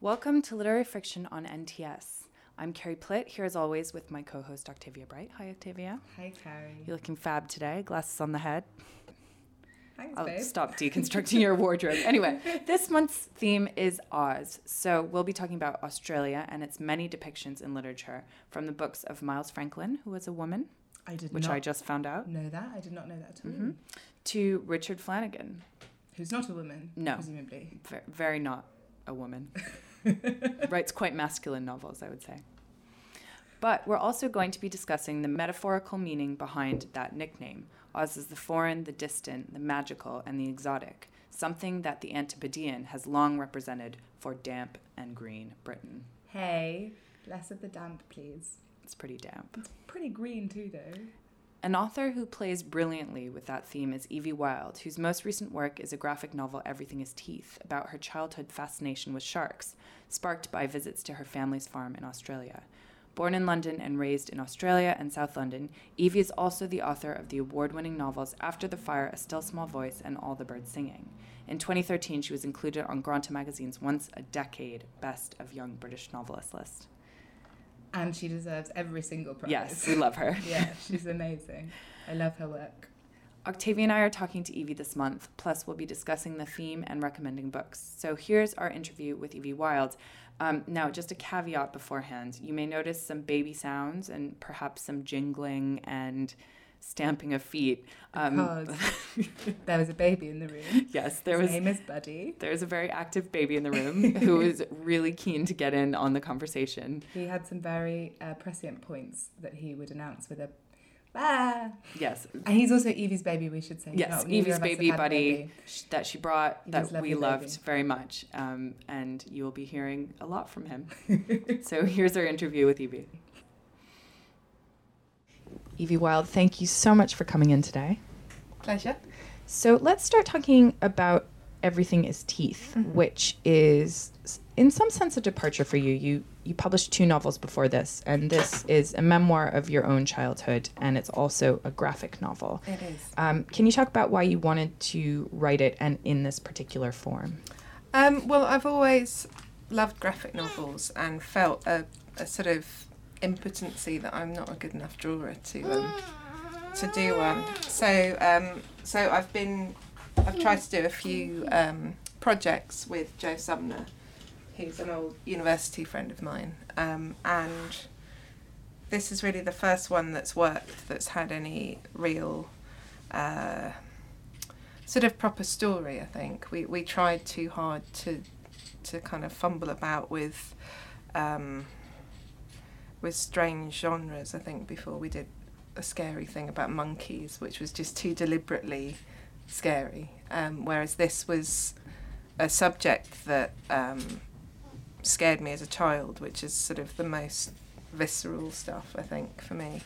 Welcome to Literary Friction on NTS. I'm Carrie Plitt, here as always with my co host Octavia Bright. Hi, Octavia. Hi, Carrie. You're looking fab today, glasses on the head. Thanks, I'll babe. stop deconstructing your wardrobe. Anyway, this month's theme is Oz. So we'll be talking about Australia and its many depictions in literature from the books of Miles Franklin, who was a woman, I did which I just found out, know that. I did not know that at all. Mhm. to Richard Flanagan. Who's not a woman, No. presumably. Ver- very not a woman. Writes quite masculine novels, I would say. But we're also going to be discussing the metaphorical meaning behind that nickname. Oz is the foreign, the distant, the magical, and the exotic, something that the Antipodean has long represented for damp and green Britain. Hey, less of the damp, please. It's pretty damp. It's Pretty green too, though. An author who plays brilliantly with that theme is Evie Wyld, whose most recent work is a graphic novel, Everything is Teeth, about her childhood fascination with sharks, sparked by visits to her family's farm in Australia. Born in London and raised in Australia and South London, Evie is also the author of the award winning novels After the Fire, A Still Small Voice, and All the Birds Singing. In 2013, she was included on Granta magazine's Once a Decade Best of Young British Novelists list. And she deserves every single prize. Yes, we love her. yeah, she's amazing. I love her work. Octavia and I are talking to Evie this month, plus, we'll be discussing the theme and recommending books. So, here's our interview with Evie Wyld. Um, now, just a caveat beforehand you may notice some baby sounds and perhaps some jingling and stamping of feet. Um, there was a baby in the room. yes, there His was. name is Buddy. There's a very active baby in the room who was really keen to get in on the conversation. He had some very uh, prescient points that he would announce with a bah. Yes, And he's also Evie's baby, we should say. Yes, Not Evie's of us have baby buddy. baby. that she brought He that we loved baby. very much. Um, and you will be hearing a lot from him. so here's our interview with Evie. Evie Wyld, thank you so much for coming in today. Pleasure. So let's start talking about Everything is Teeth, Mhm. which is in some sense a departure for you. You you published two novels before this, and this is a memoir of your own childhood, and it's also a graphic novel. It is. Um, can you talk about why you wanted to write it and in this particular form? Um, well, I've always loved graphic novels and felt a, a sort of impotency that I'm not a good enough drawer to um, to do one. So um, so I've been I've tried to do a few um, projects with Joe Sumner, who's an old university friend of mine, um, and this is really the first one that's worked that's had any real. Uh, sort of proper story. I think we we tried too hard to to kind of fumble about with um, with strange genres. I think before we did a scary thing about monkeys, which was just too deliberately scary. Um, whereas this was a subject that um, scared me as a child, which is sort of the most visceral stuff I think for me.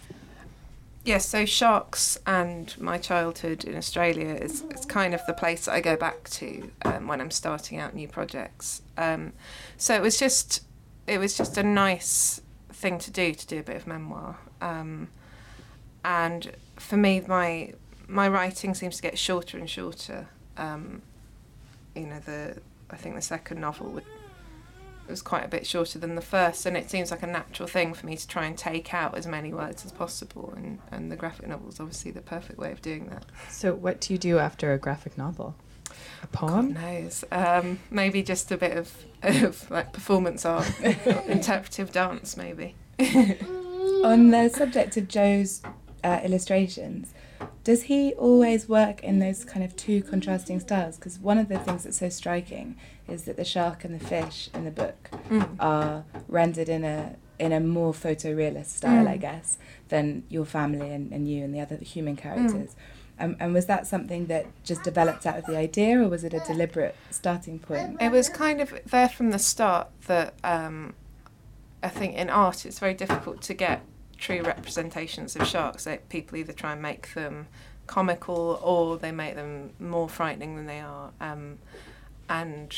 Yes, so sharks and my childhood in Australia is, is kind of the place I go back to um, when I'm starting out new projects. Um, so it was just it was just a nice thing to do to do a bit of memoir. Um, and for me, my my writing seems to get shorter and shorter. Um, you know, the I think the second novel would was quite a bit shorter than the first, and it seems like a natural thing for me to try and take out as many words as possible. And, and the graphic novel is obviously the perfect way of doing that. So, what do you do after a graphic novel? A poem? God knows. Um, maybe just a bit of, of like performance art, interpretive dance, maybe. On the subject of Joe's uh, illustrations, does he always work in those kind of two contrasting styles? Because one of the things that's so striking is that the shark and the fish in the book Mm. are rendered in a in a more photorealist style, I Mm. guess, than your family and, and you and the other human characters. Um, and was that something that just developed out of the idea, or was it a deliberate starting point? It was kind of there from the start that um, I think in art it's very difficult to get true representations of sharks. Like people either try and make them comical or they make them more frightening than they are. Um, and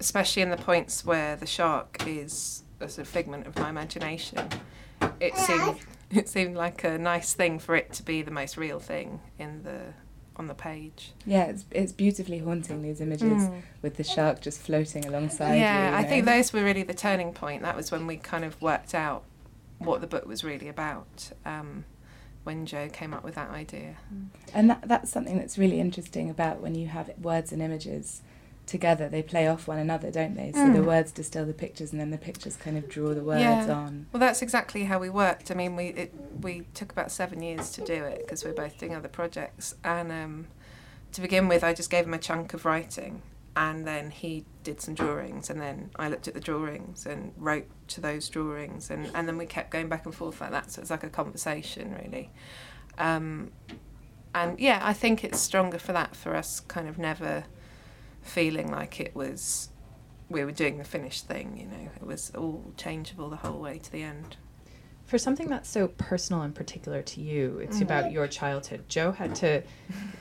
especially in the points where the shark is a sort of figment of my imagination, it seemed it seemed like a nice thing for it to be the most real thing in the on the page. Yeah, it's it's beautifully haunting these images Mm. with the shark just floating alongside yeah, you. you I think those were really the turning point. That was when we kind of worked out what the book was really about. Um, when Joe came up with that idea. And that, that's something that's really interesting about when you have words and images together. They play off one another, don't they? So the Mm. words distill the pictures, and then the pictures kind of draw the words Yeah. on. Well, that's exactly how we worked. I mean, we it, we took about seven years to do it because we're both doing other projects. And um, to begin with, I just gave him a chunk of writing, and then he did some drawings, and then I looked at the drawings and wrote to those drawings, and, and then we kept going back and forth like that. So it's like a conversation, really. Um, and yeah, I think it's stronger for that for us, kind of never feeling like it was we were doing the finished thing. You know, it was all changeable the whole way to the end. For something that's so personal and particular to you, it's Mhm. about your childhood. Joe had to,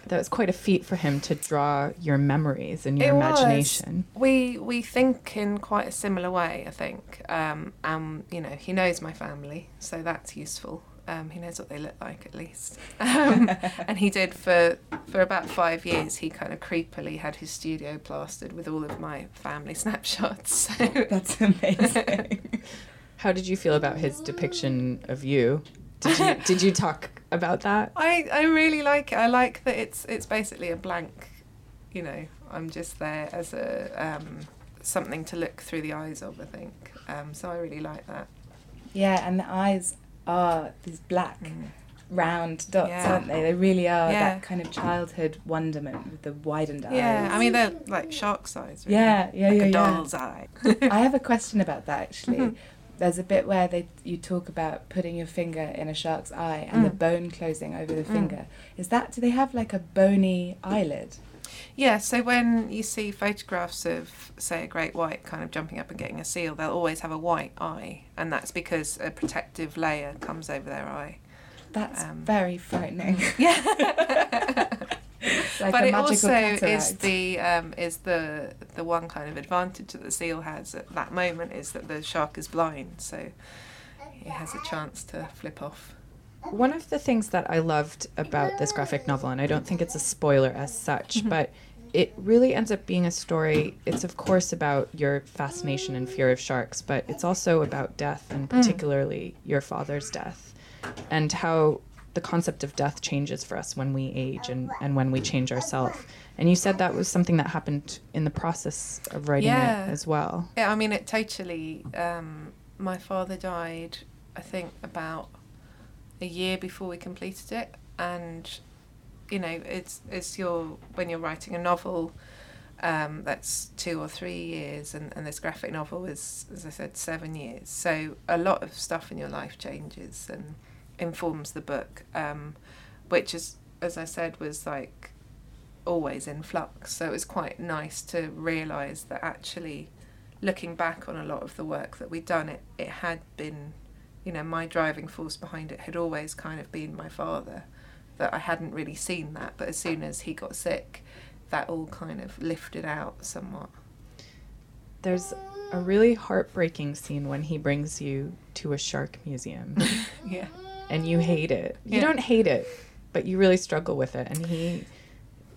that was quite a feat for him to draw your memories and your It was. imagination. We we think in quite a similar way, I think. Um, and you know, he knows my family, so that's useful. Um, he knows what they look like at least. Um, and he did for for about five years. He kind of creepily had his studio plastered with all of my family snapshots. So That's amazing. How did you feel about his depiction of you? Did you, did you talk about that? I, I really like it. I like that it's it's basically a blank, you know. I'm just there as a um, something to look through the eyes of. I think. Um, so I really like that. yeah, and the eyes are these black round dots, Yeah. aren't they? They really are Yeah. that kind of childhood wonderment with the widened eyes. Yeah, I mean they're like shark size. Really. Yeah, yeah, like yeah, a yeah. doll's eye. I have a question about that actually. Mhm. There's a bit where they you talk about putting your finger in a shark's eye and the Mm. bone closing over the Mm. finger. Is that do they have like a bony eyelid? Yeah, so when you see photographs of, say, a great white kind of jumping up and getting a seal, they'll always have a white eye, and that's because a protective layer comes over their eye. That's Um, very frightening. Yeah. like but it also is the um, is the the one kind of advantage that the seal has at that moment is that the shark is blind, so he has a chance to flip off. One of the things that I loved about this graphic novel, and I don't think it's a spoiler as such, Mhm. but it really ends up being a story. It's, of course, about your fascination and fear of sharks, but it's also about death, and particularly your father's death, and how the concept of death changes for us when we age and, and when we change ourselves. And you said that was something that happened in the process of writing Yeah. it as well. Yeah, I mean it totally. Um, my father died, I think, about a year before we completed it, and you know, it's it's your when you're writing a novel. Um, that's two or three years, and, and this graphic novel is, as I said, seven years. So a lot of stuff in your life changes and informs the book, um, which is, as I said, was like always in flux. So it was quite nice to realise that actually looking back on a lot of the work that we'd done, it, it had been, you know, my driving force behind it had always kind of been my father. That I hadn't really seen that, but as soon as he got sick, that all kind of lifted out somewhat. There's a really heartbreaking scene when he brings you to a shark museum. Yeah. and you hate it. You Yeah. don't hate it, but you really struggle with it. And he,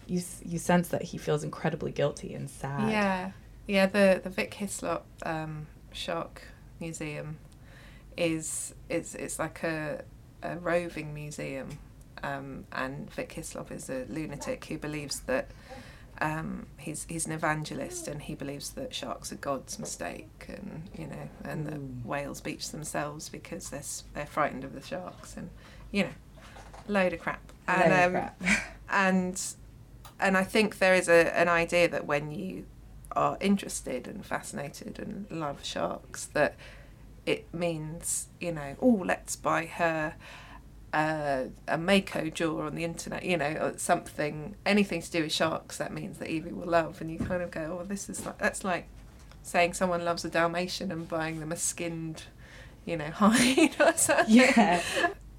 you you sense that he feels incredibly guilty and sad. Yeah, yeah. The the Vic Hislop um, Shark Museum is it's it's like a a roving museum, um, and Vic Hislop is a lunatic who believes that. Um, he's he's an evangelist and he believes that sharks are God's mistake and you know and that Ooh. whales beach themselves because they're they're frightened of the sharks and you know load of crap and Load of um, crap. and and I think there is a an idea that when you are interested and fascinated and love sharks, that it means you know, oh, let's buy her uh, a Mako jaw on the internet, you know, or something, anything to do with sharks. That means that Evie will love, and you kind of go, oh, this is like that's like saying someone loves a Dalmatian and buying them a skinned, you know, hide or something yeah.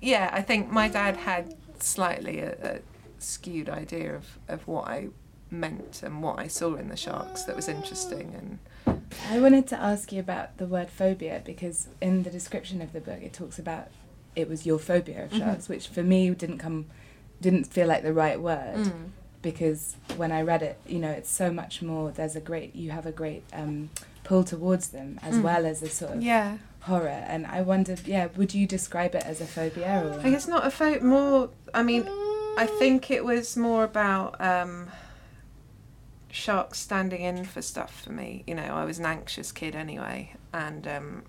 yeah, I think my dad had slightly a, a skewed idea of, of what I meant and what I saw in the sharks that was interesting and I wanted to ask you about the word phobia because in the description of the book it talks about it was your phobia of sharks, which for me didn't come didn't feel like the right word Mm. because when I read it, you know, it's so much more. There's a great, you have a great um, pull towards them as Mm. well as a sort of Yeah. horror. And I wondered, yeah, would you describe it as a phobia or? I guess not a photo. More. I mean, I think it was more about um, sharks standing in for stuff for me. You know, I was an anxious kid anyway, and um,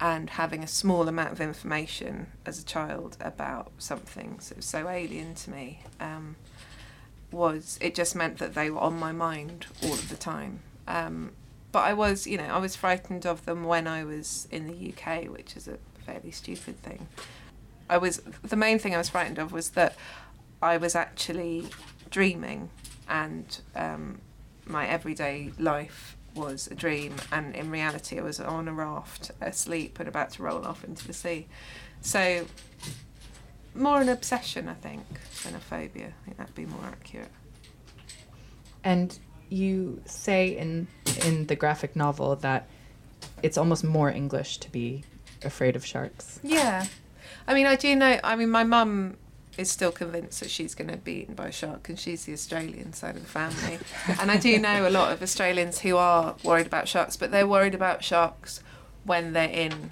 and having a small amount of information as a child about something was so alien to me um, was it just meant that they were on my mind all of the time. Um, but I was, you know, I was frightened of them when I was in the UK, which is a fairly stupid thing. I was the main thing I was frightened of was that I was actually dreaming, and um, my everyday life was a dream, and in reality, I was on a raft, asleep, and about to roll off into the sea. So, more an obsession, I think, than a phobia. I think that'd be more accurate. And you say in in the graphic novel that it's almost more English to be afraid of sharks. Yeah. I mean, I do know. I mean, my mum is still convinced that she's going to be eaten by a shark, and she's the Australian side of the family. and I do know a lot of Australians who are worried about sharks, but they're worried about sharks when they're in,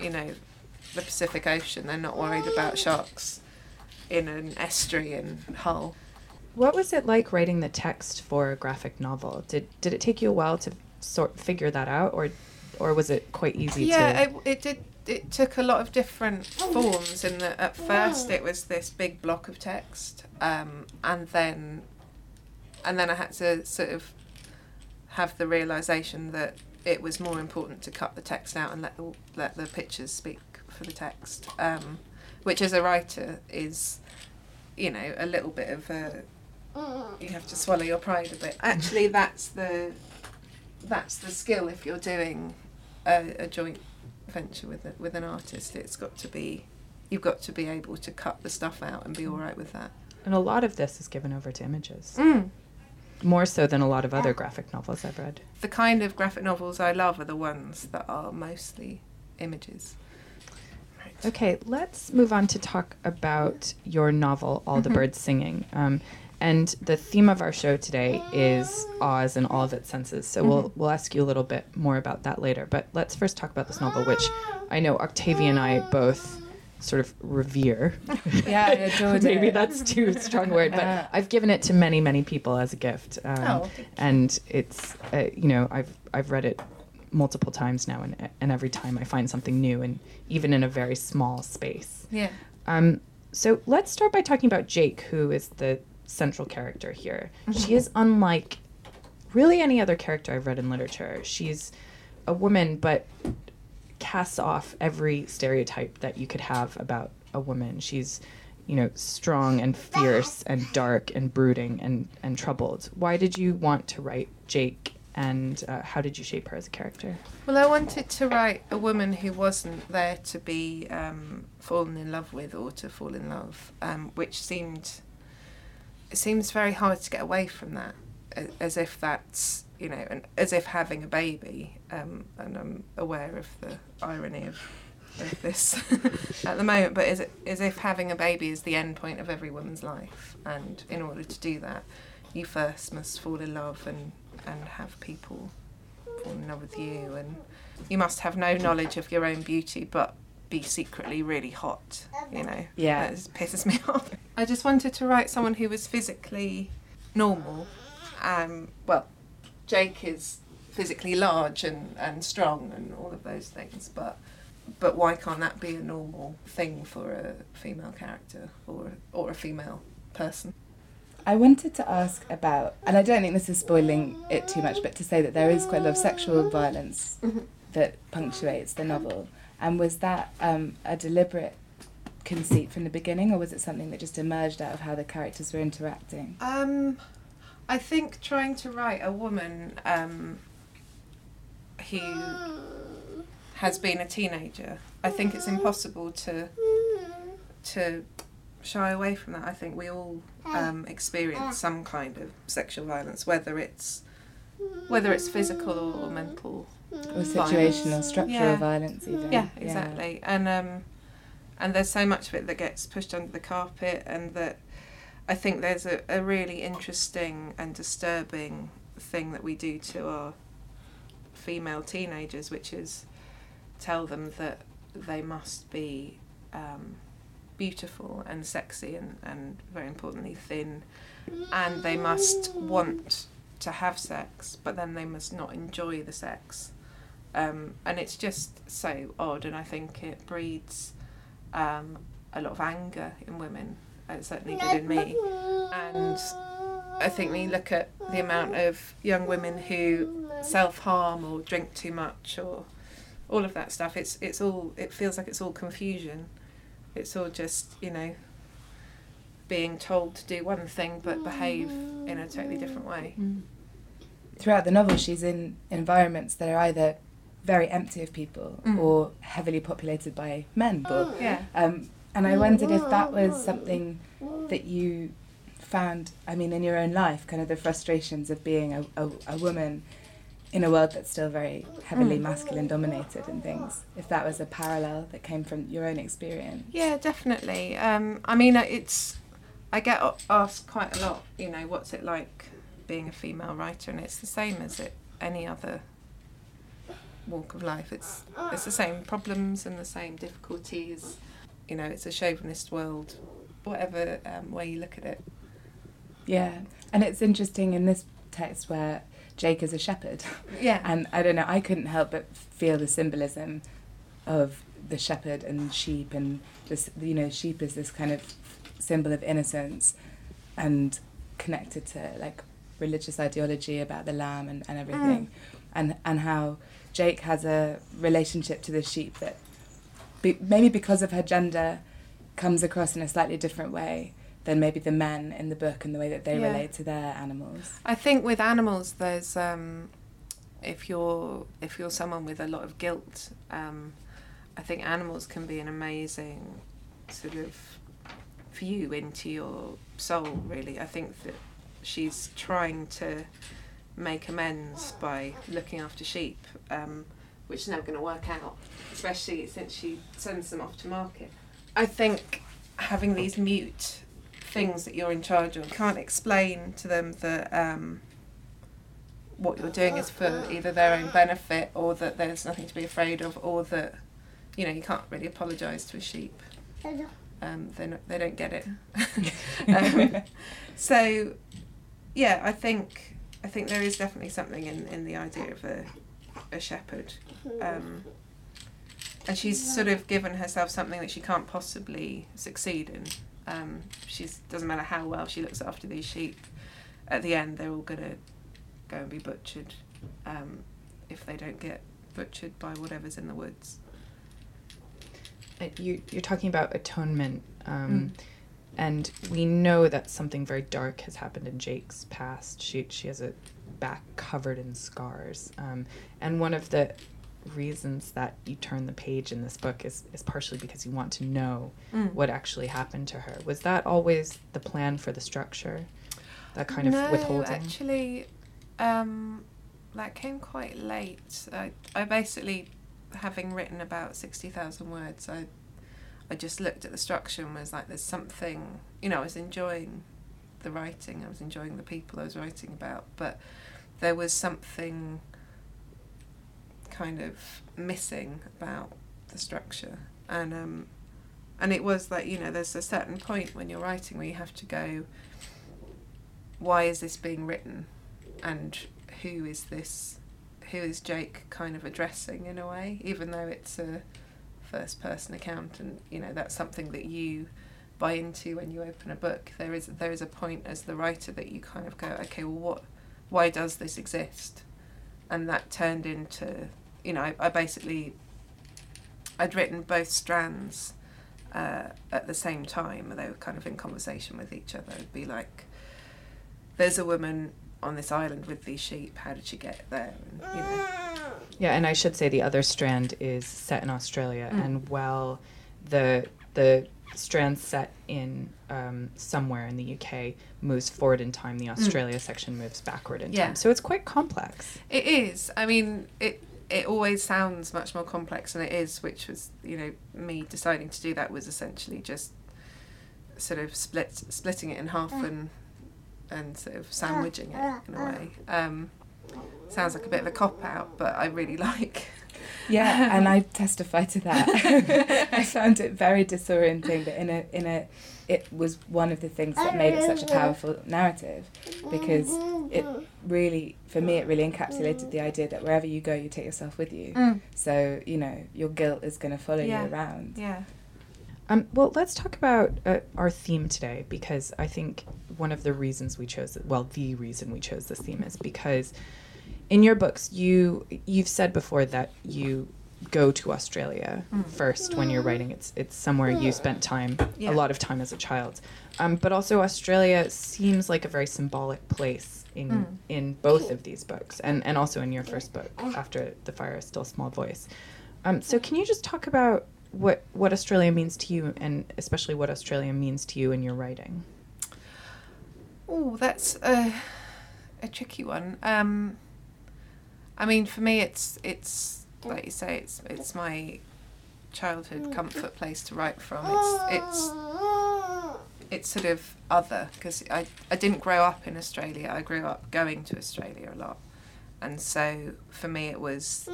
you know, the Pacific Ocean. They're not worried about sharks in an estuary in Hull. What was it like writing the text for a graphic novel? Did did it take you a while to sort figure that out, or or was it quite easy yeah, to? it, it did. It took a lot of different forms. In that, at first, it was this big block of text, um, and then, and then I had to sort of have the realization that it was more important to cut the text out and let the let the pictures speak for the text, um, which as a writer is, you know, a little bit of a. You have to swallow your pride a bit. Actually, that's the that's the skill if you're doing a, a joint venture with a, with an artist. It's got to be you've got to be able to cut the stuff out and be all right with that. and a lot of this is given over to images, Mm. more so than a lot of other graphic novels I've read. The kind of graphic novels I love are the ones that are mostly images. Right. Okay, let's move on to talk about your novel, All the Mhm. Birds Singing. Um, and the theme of our show today is Oz and all of its senses. So we'll we'll ask you a little bit more about that later. But let's first talk about this novel, which I know Octavia and I both sort of revere. Yeah, Maybe that's too strong a word, but I've given it to many, many people as a gift. Um, Oh, and it's uh, you know I've I've read it multiple times now, and and every time I find something new, and even in a very small space. Yeah. Um, so let's start by talking about Jake, who is the central character here. She is unlike really any other character I've read in literature. She's a woman, but casts off every stereotype that you could have about a woman. She's, you know, strong and fierce and dark and brooding and, and troubled. Why did you want to write Jake, and uh, how did you shape her as a character? Well, I wanted to write a woman who wasn't there to be um, fallen in love with or to fall in love, um, which seemed it seems very hard to get away from that, as if that's you know, and as if having a baby. Um, and I'm aware of the irony of, of this at the moment, but as as if having a baby is the end point of every woman's life, and in order to do that, you first must fall in love and and have people fall in love with you and you must have no knowledge of your own beauty but be secretly really hot you know Yeah. that pisses me off i just wanted to write someone who was physically normal um well jake is physically large and and strong and all of those things but but why can't that be a normal thing for a female character or or a female person I wanted to ask about, and I don't think this is spoiling it too much, but to say that there is quite a lot of sexual violence Mhm. that punctuates the novel. And was that um, a deliberate conceit from the beginning, or was it something that just emerged out of how the characters were interacting? Um, I think trying to write a woman um, who has been a teenager, I think it's impossible to to shy away from that. I think we all um, experience some kind of sexual violence, whether it's whether it's physical or mental. Or Violence. situational, structural Yeah. violence, even? Yeah, exactly. And um, and there's so much of it that gets pushed under the carpet, and that I think there's a, a really interesting and disturbing thing that we do to our female teenagers, which is tell them that they must be um, beautiful and sexy and, and very importantly thin and they must want to have sex but then they must not enjoy the sex um, and it's just so odd and I think it breeds um, a lot of anger in women it certainly did in me. And I think when you look at the amount of young women who self-harm or drink too much or all of that stuff. It's it's all it feels like it's all confusion. It's all just you know being told to do one thing but behave in a totally different way. Throughout the novel, she's in environments that are either very empty of people Mm. or heavily populated by men. But yeah Um, and I wondered if that was something that you found, I mean, in your own life, kind of the frustrations of being a, a, a woman in a world that's still very heavily Mm. masculine dominated and things. If that was a parallel that came from your own experience. Yeah, definitely. Um, I mean, uh, it's. I get asked quite a lot. You know, what's it like being a female writer, and it's the same as it any other walk of life. It's it's the same problems and the same difficulties. You know, it's a chauvinist world, whatever um, way you look at it. Yeah. And it's interesting in this text where Jake is a shepherd. Yeah. And I don't know, I couldn't help but feel the symbolism of the shepherd and sheep and this you know, sheep is this kind of symbol of innocence and connected to like religious ideology about the lamb and, and everything. And and how Jake has a relationship to the sheep that be, maybe because of her gender comes across in a slightly different way than maybe the men in the book and the way that they Yeah. relate to their animals. I think with animals, there's um, if you're if you're someone with a lot of guilt, um, I think animals can be an amazing sort of view into your soul. Really, I think that she's trying to make amends by looking after sheep, um, which is never going to work out, especially since she sends them off to market. I think having these mute things that you're in charge of. You can't explain to them that um, what you're doing is for either their own benefit or that there's nothing to be afraid of or that, you know, you can't really apologise to a sheep. Um, they not, they don't get it. um, so, yeah, I think I think there is definitely something in, in the idea of a, a shepherd. Um, and she's sort of given herself something that she can't possibly succeed in. Um, she's doesn't matter how well she looks after these sheep. At the end, they're all gonna go and be butchered um, if they don't get butchered by whatever's in the woods. Uh, You, you're talking about atonement, um, Mm. And we know that something very dark has happened in Jake's past. She she has a back covered in scars, um, and one of the reasons that you turn the page in this book is is partially because you want to know what actually happened to her. Was that always the plan for the structure? That kind of no, withholding. actually, um, that came quite late. I, I basically, having written about sixty thousand words, I, I just looked at the structure and was like, "There's something." You know, I was enjoying the writing. I was enjoying the people I was writing about, but there was something kind of missing about the structure, and um, and it was like you know, there's a certain point when you're writing where you have to go why is this being written and who is this who is Jake kind of addressing in a way even though it's a first person account and you know that's something that you buy into when you open a book there is there is a point as the writer that you kind of go okay well what why does this exist and that turned into you know I, I basically I'd written both strands uh, at the same time they were kind of in conversation with each other it'd be like there's a woman on this island with these sheep. How did she get there? And, you know, Yeah, and I should say the other strand is set in Australia, Mm. and while the the strand set in um, somewhere in the UK moves forward in time, the Australia section moves backward in Mm. Yeah. time. So it's quite complex. it is. I mean, it it always sounds much more complex than it is, which was, you know, me deciding to do that was essentially just sort of split splitting it in half and and sort of sandwiching it in a way. Um, sounds like a bit of a cop out, but I really like. Yeah, and I testify to that. I found it very disorienting, but in a in a it was one of the things that made it such a powerful narrative because it really for me it really encapsulated the idea that wherever you go you take yourself with you. Mm. So, you know, your guilt is going to follow Yeah. you around. Yeah. Um, well, let's talk about uh, our theme today because I think one of the reasons we chose well, the reason we chose this theme is because in your books you you've said before that you go to Australia Mm. first when you're writing. It's it's somewhere you spent time, Yeah. a lot of time as a child. Um, but also Australia seems like a very symbolic place in Mm. in both of these books, and and also in your first book, After the Fire is Still a Small Voice. Um, so can you just talk about what what Australia means to you, and especially what Australia means to you in your writing? Oh, that's a, a tricky one. Um, I mean, for me, it's it's like you say, it's it's my childhood comfort place to write from. It's it's it's sort of other because I I didn't grow up in Australia. I grew up going to Australia a lot, and so for me, it was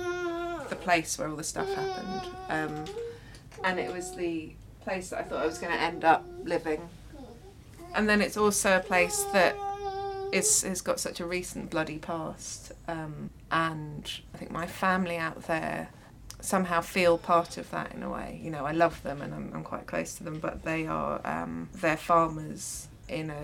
the place where all the stuff happened, um, and it was the place that I thought I was going to end up living and then it's also a place that is has got such a recent bloody past, um, and I think my family out there somehow feel part of that in a way. You know, I love them and I'm, I'm quite close to them, but they are um, they're farmers in a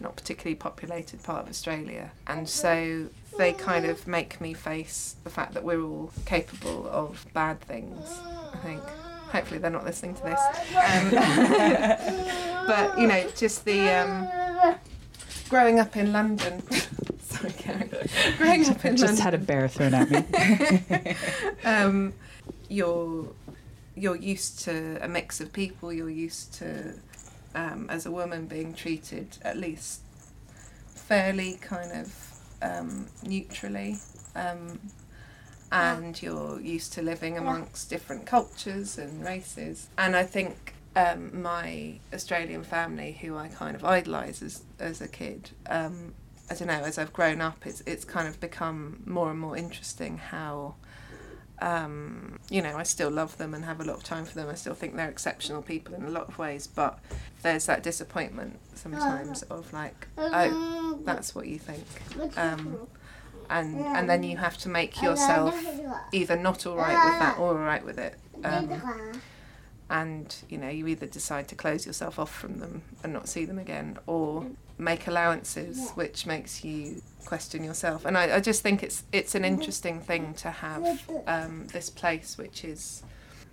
not particularly populated part of Australia, and so they kind of make me face the fact that we're all capable of bad things. I think. Hopefully, they're not listening to this. Um, but you know, just the um, growing up in London. Sorry, Karen. Growing up in Just London. had a bear thrown at me. um, you're you're used to a mix of people. You're used to, um, as a woman, being treated at least fairly kind of um, neutrally. Um, and you're used to living amongst different cultures and races. And I think um, my Australian family, who I kind of idolise as, as a kid, um, I don't know, as I've grown up, it's, it's kind of become more and more interesting how um, you know, I still love them and have a lot of time for them. I still think they're exceptional people in a lot of ways, but there's that disappointment sometimes of like, oh, that's what you think, um, and and then you have to make yourself either not all right with that or all right with it. And you know, you either decide to close yourself off from them and not see them again, or mm. make allowances, which makes you question yourself. And I, I just think it's it's an mm-hmm. interesting thing to have um, this place, which is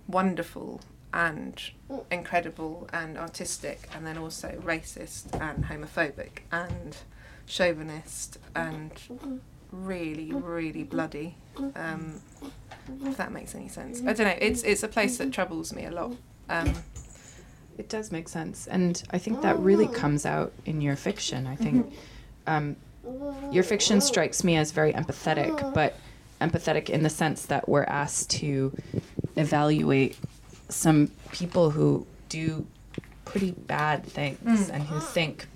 wonderful and mm. incredible and artistic, and then also racist and homophobic and chauvinist and mm-hmm. really, mm-hmm. really bloody. Um, if that makes any sense, I don't know. It's it's a place that troubles me a lot. Um, It does make sense, and I think that really comes out in your fiction. I think um, your fiction strikes me as very empathetic, but empathetic in the sense that we're asked to evaluate some people who do pretty bad things and who think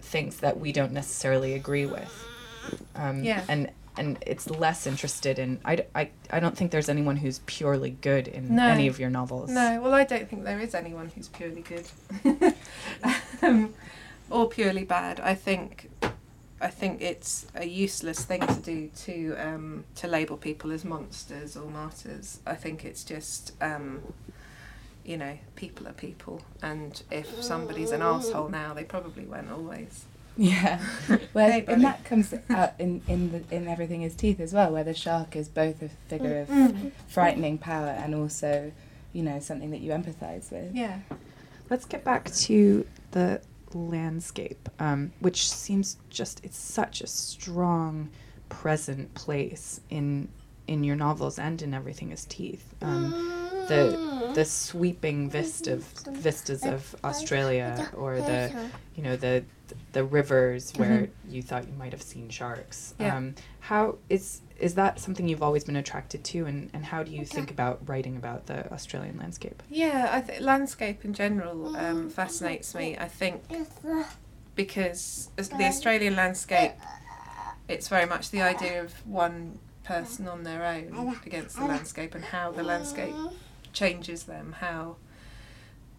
things that we don't necessarily agree with. Um, Yeah. And and it's less interested in. I, I, I don't think there's anyone who's purely good in No. any of your novels. No, well, I don't think there is anyone who's purely good, um, or purely bad. I think, I think it's a useless thing to do to um, to label people as monsters or martyrs. I think it's just, um, you know, people are people, and if somebody's an asshole now, they probably weren't always. Yeah. Well, Hey, buddy. and that comes out in in the, in everything is teeth as well, where the shark is both a figure of frightening power and also, you know, something that you empathise with. Yeah. Let's get back to the landscape, um, which seems just it's such a strong, present place in in your novels and in Everything Is Teeth. Um, the the sweeping vista of, vistas of Australia, or the you know the th- the rivers where you thought you might have seen sharks. Yeah. Um, how is is that something you've always been attracted to, and, and how do you think about writing about the Australian landscape? Yeah, I think landscape in general um, fascinates me. I think because the Australian landscape, it's very much the idea of one person on their own against the landscape and how the landscape changes them. How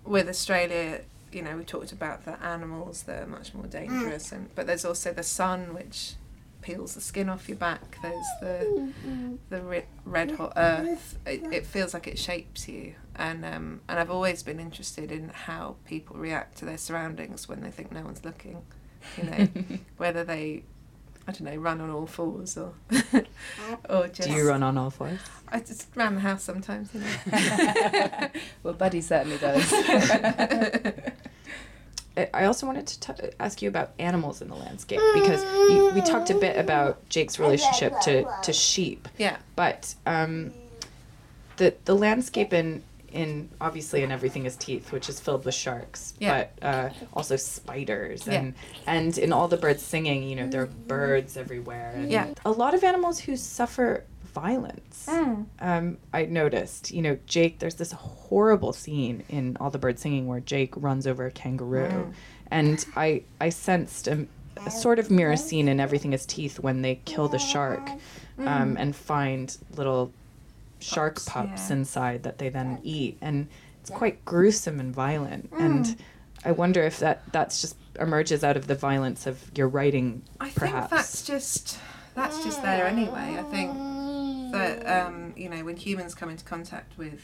with Australia, you know, we talked about the animals that are much more mm. dangerous, and but there's also the sun which peels the skin off your back. There's the mm, mm. the ri- red hot earth. It, it feels like it shapes you, and um, and I've always been interested in how people react to their surroundings when they think no one's looking. You know, whether they, I don't know, run on all fours or or just. Do you run on all fours? I just around the house sometimes. You know. well, Buddy certainly does. I- I also wanted to t- ask you about animals in the landscape because you, we talked a bit about Jake's relationship to, to sheep, yeah. but um, the the landscape in in obviously in everything is teeth, which is filled with sharks, Yeah. but uh, also spiders Yeah. and and in all the birds singing, you know, there are birds everywhere. And Yeah. a lot of animals who suffer violence. Um, I noticed, you know, Jake. There's this horrible scene in All the Birds Singing where Jake runs over a kangaroo, Mm. and I I sensed a, a sort of mirror scene in Everything Is Teeth when they kill the shark, um, and find little shark Pups, pups yeah. inside that they then eat, and it's quite gruesome and violent. And I wonder if that that's just emerges out of the violence of your writing, I perhaps. think that's just that's just there anyway. I think that um, you know when humans come into contact with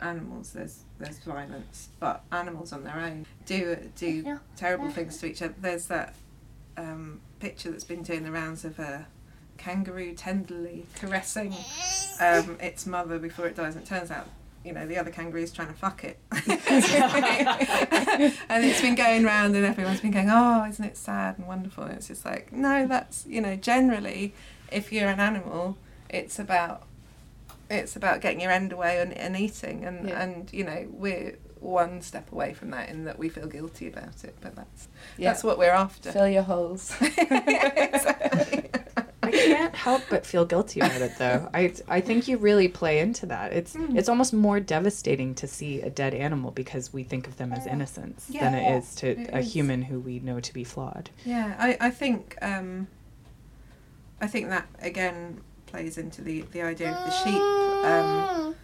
animals, there's there's violence, but animals on their own do do terrible things to each other. There's that um, picture that's been doing the rounds of a kangaroo tenderly caressing um, its mother before it dies, and it turns out. You know, the other kangaroo's trying to fuck it. and it's been going round, and everyone's been going, Oh, isn't it sad and wonderful? And it's just like, No, that's, you know, generally, if you're an animal, it's about it's about getting your end away and, and eating and, Yeah. and you know we're one step away from that in that we feel guilty about it but that's Yeah. that's what we're after Fill your holes. exactly. I can't help but feel guilty about it though. I I think you really play into that. It's Mm. it's almost more devastating to see a dead animal because we think of them as innocents than it is to it a is. human who we know to be flawed. Yeah, I, I think um, I think that again plays into the, the idea of the sheep. Um,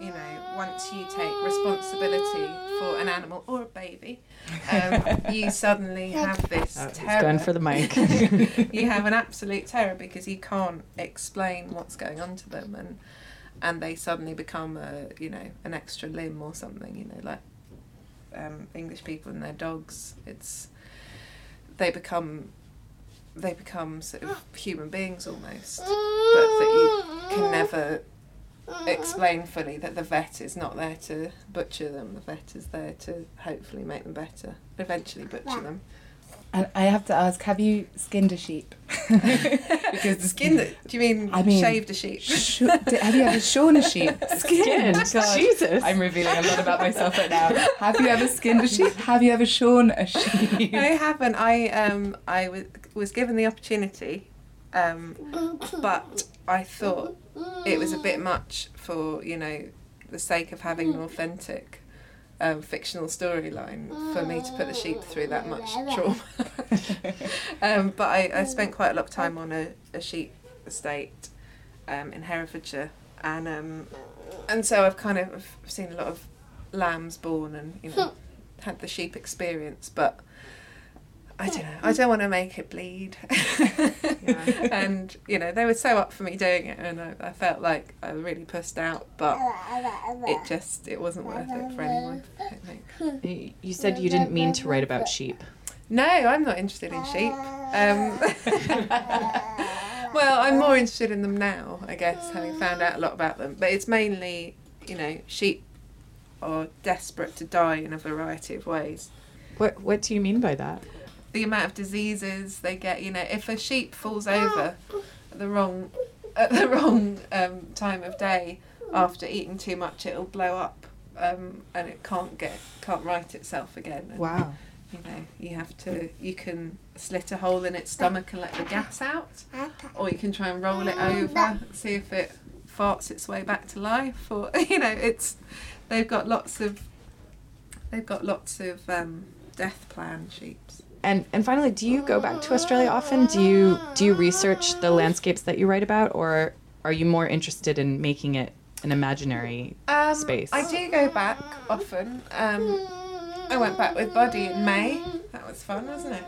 you know, once you take responsibility for an animal or a baby, um, you suddenly have this it's terror. going for the mic. you have an absolute terror because you can't explain what's going on to them, and and they suddenly become a you know an extra limb or something. You know, like um, English people and their dogs. It's they become they become sort of human beings almost, but that you can never explain fully that the vet is not there to butcher them. The vet is there to hopefully make them better, eventually butcher them. And I have to ask, have you skinned a sheep? because the Skinned it? Do you mean, I mean- shaved a sheep? Sh- have you ever shorn a sheep? Skinned? God, Jesus. I'm revealing a lot about myself right now. Have you ever skinned a sheep? Have you ever shorn a sheep? I haven't. I um I was was given the opportunity, um, but I thought it was a bit much for you know the sake of having an authentic. Um, fictional storyline for me to put the sheep through that much trauma. um, but I, I spent quite a lot of time on a, a sheep estate um, in Herefordshire, and um, and so I've kind of seen a lot of lambs born and you know had the sheep experience, but I don't know. I don't want to make it bleed. and you know they were so up for me doing it, and I, I felt like I really pussed out, but it just it wasn't worth it for anyone. I think. Y- You said you didn't mean to write about sheep. No, I'm not interested in sheep. Um, well, I'm more interested in them now, I guess, having found out a lot about them. But it's mainly, you know, sheep are desperate to die in a variety of ways. What What do you mean by that? The amount of diseases they get, you know, if a sheep falls over at the wrong at the wrong um, time of day after eating too much, it'll blow up um, and it can't get can't right itself again. And Wow. You know, you have to. You can slit a hole in its stomach and let the gas out, or you can try and roll it over, see if it farts its way back to life. Or you know, it's they've got lots of they've got lots of um, death plan sheets. And and finally, do you go back to Australia often? Do you do you research the landscapes that you write about, or are you more interested in making it an imaginary Um, space? I do go back often. Um, I went back with Buddy in May. That was fun, wasn't it?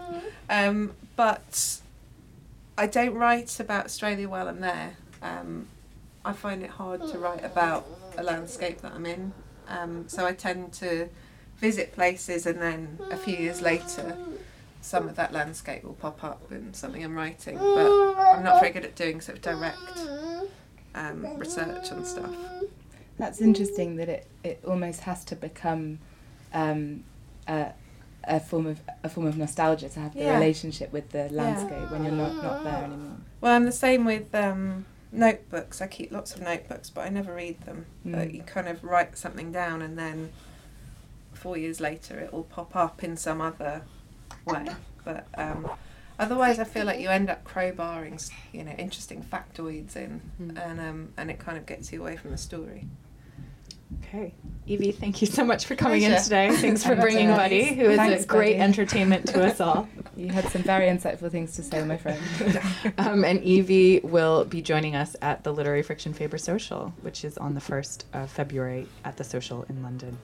Um, but I don't write about Australia while I'm there. Um, I find it hard to write about a landscape that I'm in. Um, so I tend to visit places and then a few years later some of that landscape will pop up in something I'm writing. But I'm not very good at doing sort of direct um, research and stuff. That's interesting that it, it almost has to become um, a, a form of a form of nostalgia to have the Yeah. relationship with the landscape when you're not, not there anymore. Well, I'm the same with um, notebooks. I keep lots of notebooks, but I never read them. But Mm. you kind of write something down, and then four years later, it will pop up in some other way. But um, otherwise, I feel like you end up crowbarring, you know, interesting factoids in, Mm. and um, and it kind of gets you away from the story. Okay. Evie, thank you so much for coming in today. Thanks for bringing Alice. Buddy, who is Thanks, a great Buddy. entertainment to us all. You had some very insightful things to say, my friend. Um, and Evie will be joining us at the Literary Friction Faber Social, which is on the 1st of February at the Social in London.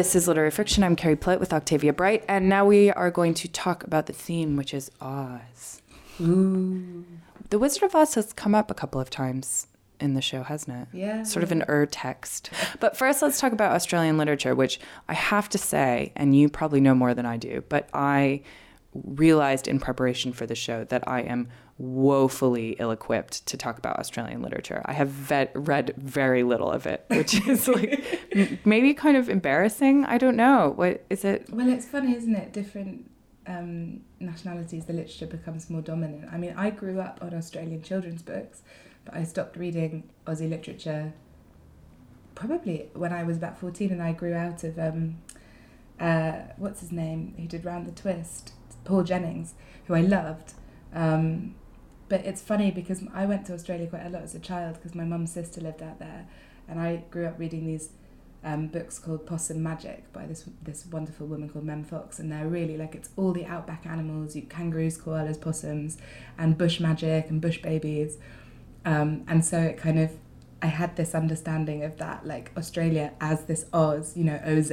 This is Literary Friction. I'm Carrie Plitt with Octavia Bright, and now we are going to talk about the theme, which is Oz. Ooh. The Wizard of Oz has come up a couple of times in the show, hasn't it? Yeah. Sort of an ur text. But first, let's talk about Australian literature, which I have to say, and you probably know more than I do, but I realized in preparation for the show that I am woefully ill equipped to talk about Australian literature. I have vet- read very little of it, which is like m- maybe kind of embarrassing. I don't know. What is it? Well, it's funny, isn't it? Different um, nationalities, the literature becomes more dominant. I mean, I grew up on Australian children's books, but I stopped reading Aussie literature probably when I was about 14 and I grew out of, um, uh, what's his name, who did Round the Twist? Paul Jennings, who I loved. Um, but it's funny because I went to Australia quite a lot as a child because my mum's sister lived out there, and I grew up reading these um, books called Possum Magic by this this wonderful woman called Mem Fox, and they're really like it's all the outback animals, you kangaroos, koalas, possums, and bush magic and bush babies, um, and so it kind of I had this understanding of that like Australia as this Oz, you know, OZ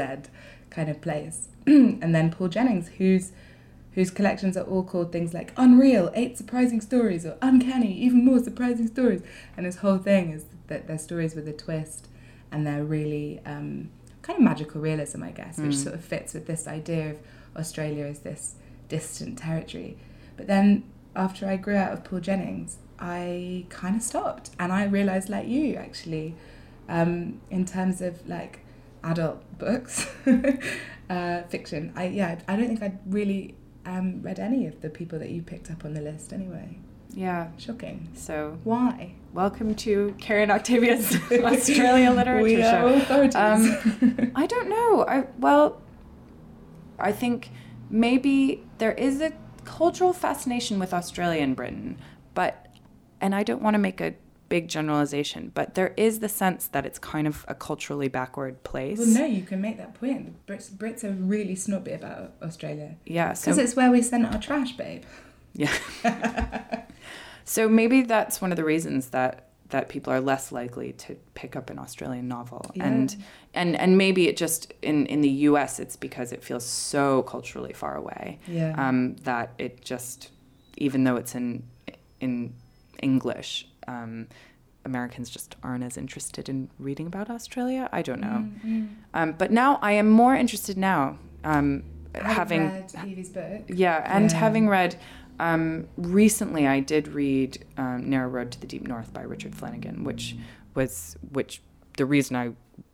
kind of place, and then Paul Jennings, who's whose collections are all called things like Unreal, Eight Surprising Stories, or Uncanny, Even More Surprising Stories. And his whole thing is that they're stories with a twist and they're really um, kind of magical realism, I guess, which Mm. sort of fits with this idea of Australia as this distant territory. But then after I grew out of Paul Jennings, I kind of stopped and I realised, like you actually, um, in terms of like adult books, uh, fiction, I yeah, I don't think I'd really um, read any of the people that you picked up on the list anyway. Yeah. Shocking. So, Why? welcome to Karen Octavia's Australia literature we show. are authorities. Um, I don't know. I well, I think maybe there is a cultural fascination with Australia and Britain, but and I don't want to make a big generalization, but there is the sense that it's kind of a culturally backward place. well, no, you can make that point. The Brits, Brits are really snobby about Australia Yeah, so because it's where we send our trash, babe. yeah. so maybe that's one of the reasons that that people are less likely to pick up an Australian novel. And and and maybe it just in in the US it's because it feels so culturally far away. yeah, um, that it just, even though it's in in English, um, Americans just aren't as interested in reading about Australia. I don't know. Mm, Um, but now I am more interested now, um, having read Evie's book. yeah, and Yeah. having read. Um, recently, I did read um, *Narrow Road to the Deep North* by Richard Flanagan, which was which the reason I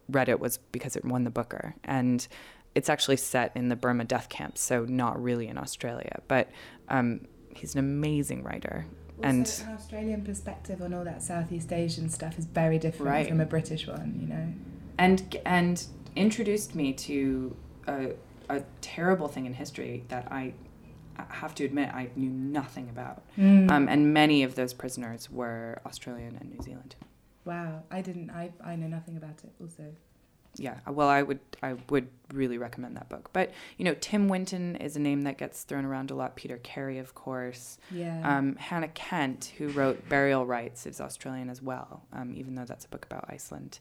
read it was because it won the Booker, and it's actually set in the Burma death camps, so not really in Australia. But um, he's an amazing writer. Also, and an Australian perspective on all that Southeast Asian stuff is very different Right. from a British one, you know. and and introduced me to a, a terrible thing in history that I have to admit I knew nothing about. Mm. Um, and many of those prisoners were Australian and New Zealand. wow, I didn't. I I know nothing about it. Also, Yeah, well, I would I would really recommend that book. But you know, Tim Winton is a name that gets thrown around a lot. Peter Carey, of course. yeah. Um, Hannah Kent, who wrote Burial Rites, is Australian as well, um, even though that's a book about Iceland.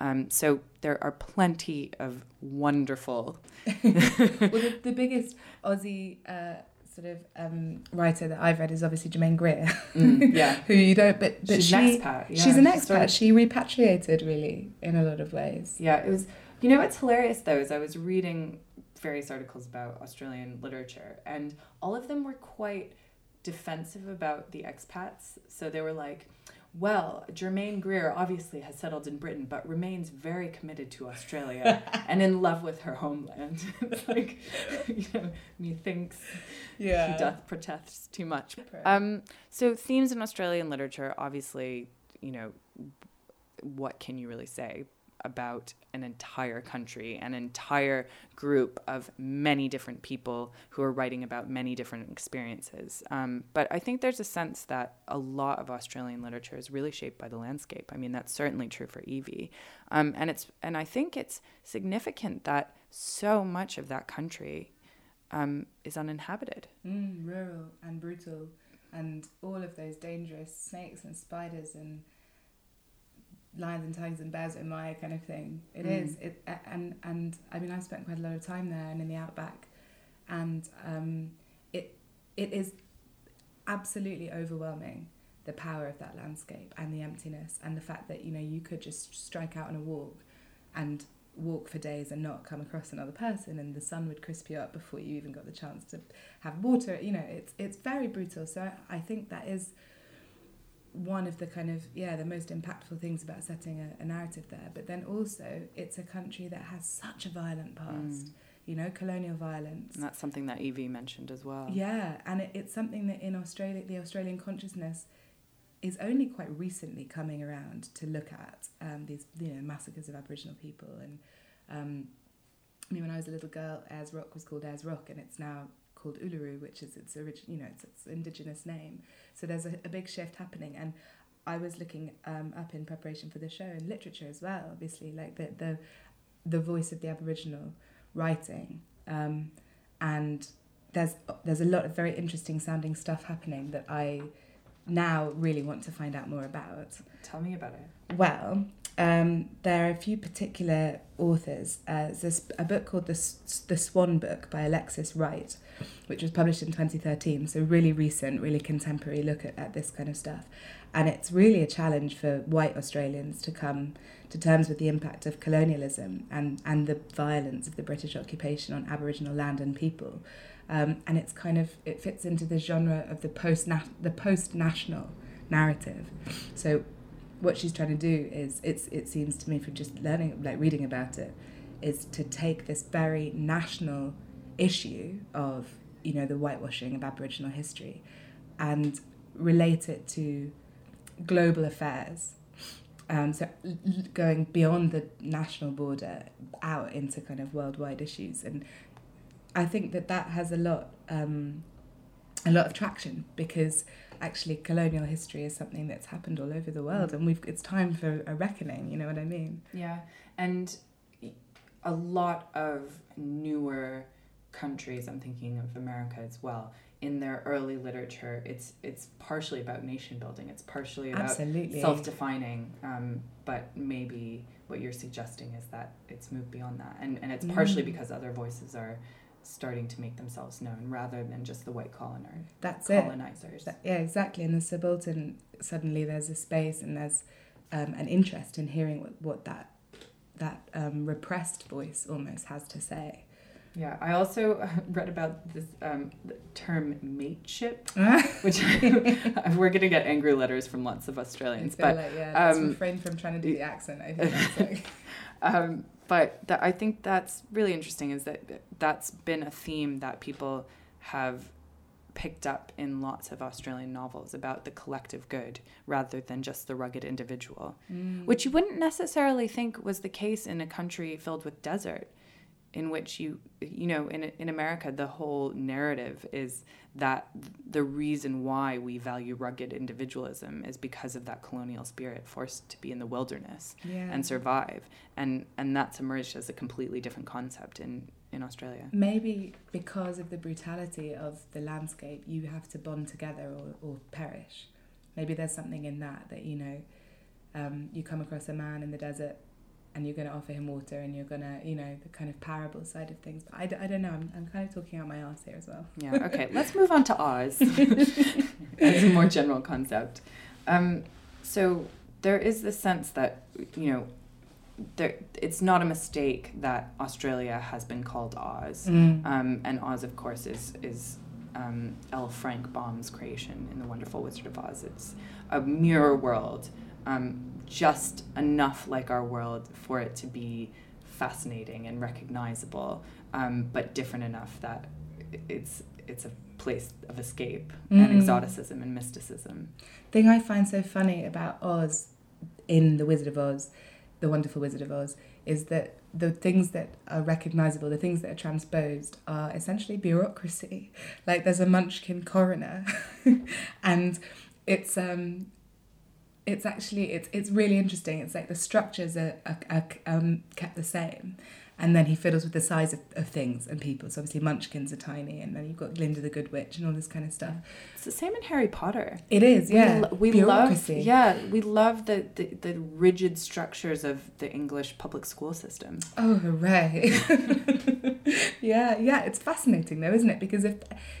Um, so there are plenty of wonderful. well, the, the biggest Aussie uh, sort of um, writer that I've read is obviously Germaine Greer, Mm, yeah, who you don't. But but she's she, an expat. Yeah. she's an sort expat. of- She repatriated really in a lot of ways. Yeah, it was. You know what's hilarious though is I was reading various articles about Australian literature, and all of them were quite defensive about the expats. So they were like, "Well, Germaine Greer obviously has settled in Britain, but remains very committed to Australia and in love with her homeland." it's like, you know, methinks she doth protest too much. Um, so themes in Australian literature, obviously, you know, what can you really say about an entire country, an entire group of many different people who are writing about many different experiences? Um, but I think there's a sense that a lot of Australian literature is really shaped by the landscape. I mean, that's certainly true for Evie, um, and it's and I think it's significant that so much of that country um, is uninhabited. Mm, rural and brutal, and all of those dangerous snakes and spiders and lions and tigers and bears in my kind of thing. It Mm. is It and and I mean I've spent quite a lot of time there and in the outback, and um, it it is absolutely overwhelming the power of that landscape and the emptiness and the fact that you know you could just strike out on a walk and walk for days and not come across another person and the sun would crisp you up before you even got the chance to have water you know it's it's very brutal so I, I think that is one of the kind of yeah the most impactful things about setting a, a narrative there but then also it's a country that has such a violent past Mm. you know colonial violence And that's something that Evie mentioned as well. yeah, and it, it's something that in Australia, the Australian consciousness is only quite recently coming around to look at um, these you know massacres of Aboriginal people. And um, I mean, when I was a little girl, Ayers Rock was called Ayers Rock, and it's now called Uluru, which is its origin, you know, it's its indigenous name. So there's a, a big shift happening, and I was looking um, up in preparation for the show in literature as well. Obviously, like the the the voice of the Aboriginal writing, um, and there's there's a lot of very interesting sounding stuff happening that I now really want to find out more about. Tell me about it. Well, um, there are a few particular authors. Uh, there's a book called the S- the Swan Book by Alexis Wright, which was published in 2013. So really recent, really contemporary look at, at this kind of stuff, and it's really a challenge for white Australians to come to terms with the impact of colonialism and and the violence of the British occupation on Aboriginal land and people. Um, and it's kind of it fits into the genre of the post the post national narrative. So what she's trying to do is it's it seems to me from just learning like reading about it is to take this very national issue of you know the whitewashing of aboriginal history and relate it to global affairs. Um, so going beyond the national border out into kind of worldwide issues. And I think that that has a lot um, a lot of traction because actually colonial history is something that's happened all over the world and we've it's time for a reckoning you know what i mean Yeah, and a lot of newer countries, I'm thinking of America as well, in their early literature, it's it's partially about nation building. It's partially about absolutely self-defining, um, but maybe what you're suggesting is that it's moved beyond that, and and it's partially Mm. because other voices are starting to make themselves known rather than just the white colonizer that's it colonizers. That- yeah exactly in the subaltern suddenly there's a space and there's um, an interest in hearing what, what that that um, repressed voice almost has to say Yeah, I also read about this um, the term mateship, which we're going to get angry letters from lots of Australians. but like, yeah, um, refrain from trying to do the accent. I think that's like, um, but that, I think that's really interesting. Is that that's been a theme that people have picked up in lots of Australian novels about the collective good rather than just the rugged individual, mm. which you wouldn't necessarily think was the case in a country filled with desert in which you you know in in America the whole narrative is that the reason why we value rugged individualism is because of that colonial spirit forced to be in the wilderness yeah. and survive and and that's emerged as a completely different concept in in Australia Maybe because of the brutality of the landscape, you have to bond together or, or perish. Maybe there's something in that that, you know, um, you come across a man in the desert and you're going to offer him water and you're going to, you know, the kind of parable side of things. But I, d- I don't know, I'm, I'm kind of talking out my ass here as well. yeah okay let's move on to Oz as a more general concept um, so there is this sense that you know there it's not a mistake that Australia has been called Oz Mm. Um, and Oz, of course, is is um, L. Frank Baum's creation in The Wonderful Wizard of Oz. It's a mirror world, um, just enough like our world for it to be fascinating and recognizable, um, but different enough that it's it's a place of escape and Mm. exoticism and mysticism. thing I find so funny about Oz in The Wizard of Oz, The Wonderful Wizard of Oz, is that the things that are recognizable, the things that are transposed, are essentially bureaucracy. Like there's a Munchkin coroner, and it's um, it's actually it's it's really interesting. It's like the structures are, are, are um, kept the same, and then he fiddles with the size of, of things and people. So obviously Munchkins are tiny, and then you've got Glinda the Good Witch and all this kind of stuff. It's the same in Harry Potter. It is, yeah. We, we love, yeah, we love the, the, the rigid structures of the English public school system. Oh, hooray! yeah, yeah, it's fascinating though, isn't it? Because if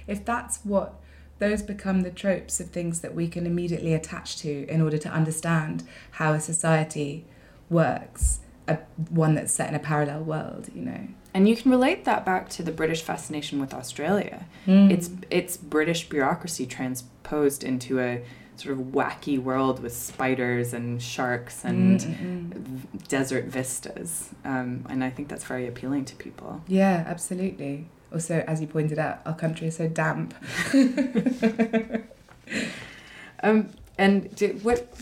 if that's what those become the tropes of things that we can immediately attach to in order to understand how a society works, a one that's set in a parallel world, you know. And you can relate that back to the British fascination with Australia. Mm. It's it's British bureaucracy transposed into a sort of wacky world with spiders and sharks and Mm, mm, mm. desert vistas. Um, and I think that's very appealing to people. Yeah, absolutely. Also, as you pointed out, our country is so damp. Um, and do, what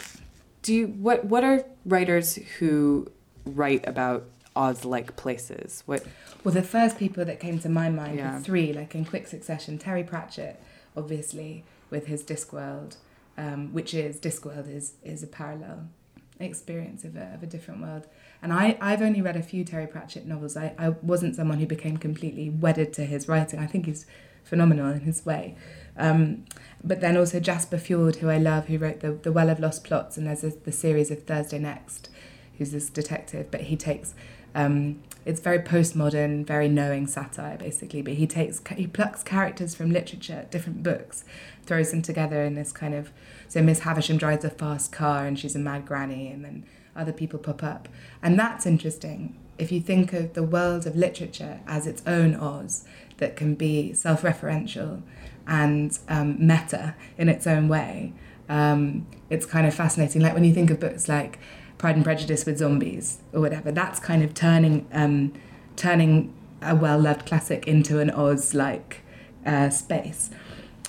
do you what what are writers who write about Oz-like places? What Well, the first people that came to my mind Yeah. were three, like in quick succession. Terry Pratchett, obviously, with his Discworld, um, which is Discworld is is a parallel experience of a, of a different world. And I, I've only read a few Terry Pratchett novels. I, I wasn't someone who became completely wedded to his writing. I think he's phenomenal in his way. Um, but then also Jasper Fforde, who I love, who wrote the, the Well of Lost Plots, and there's a, the series of Thursday Next, who's this detective, but he takes um, it's very postmodern, very knowing satire basically. But he takes he plucks characters from literature, different books, throws them together in this kind of. So Miss Havisham drives a fast car and she's a mad granny, and then other people pop up, and that's interesting. If you think of the world of literature as its own Oz that can be self-referential and um, meta in its own way, um, it's kind of fascinating. Like when you think of books like Pride and Prejudice with zombies or whatever. That's kind of turning um, turning a well loved classic into an Oz like uh, space.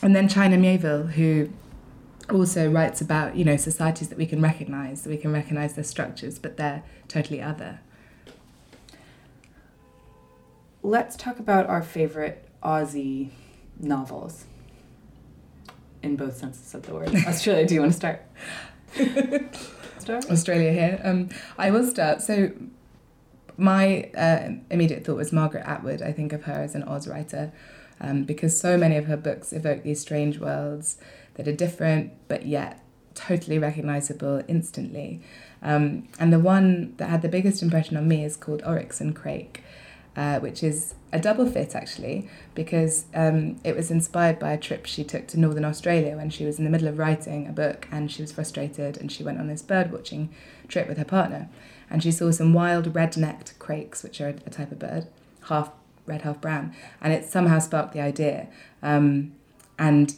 And then China Mieville, who also writes about you know societies that we can recognize, that we can recognize their structures, but they're totally other. Let's talk about our favorite Aussie novels. In both senses of the word. Australia, do you want to start? start? Australia here. Um, I will start. So, my uh, immediate thought was Margaret Atwood. I think of her as an Oz writer um, because so many of her books evoke these strange worlds that are different but yet totally recognizable instantly. Um, and the one that had the biggest impression on me is called Oryx and Crake. Uh, which is a double fit actually, because um, it was inspired by a trip she took to Northern Australia when she was in the middle of writing a book and she was frustrated and she went on this bird watching trip with her partner and she saw some wild red necked crakes, which are a type of bird, half red, half brown, and it somehow sparked the idea, um, and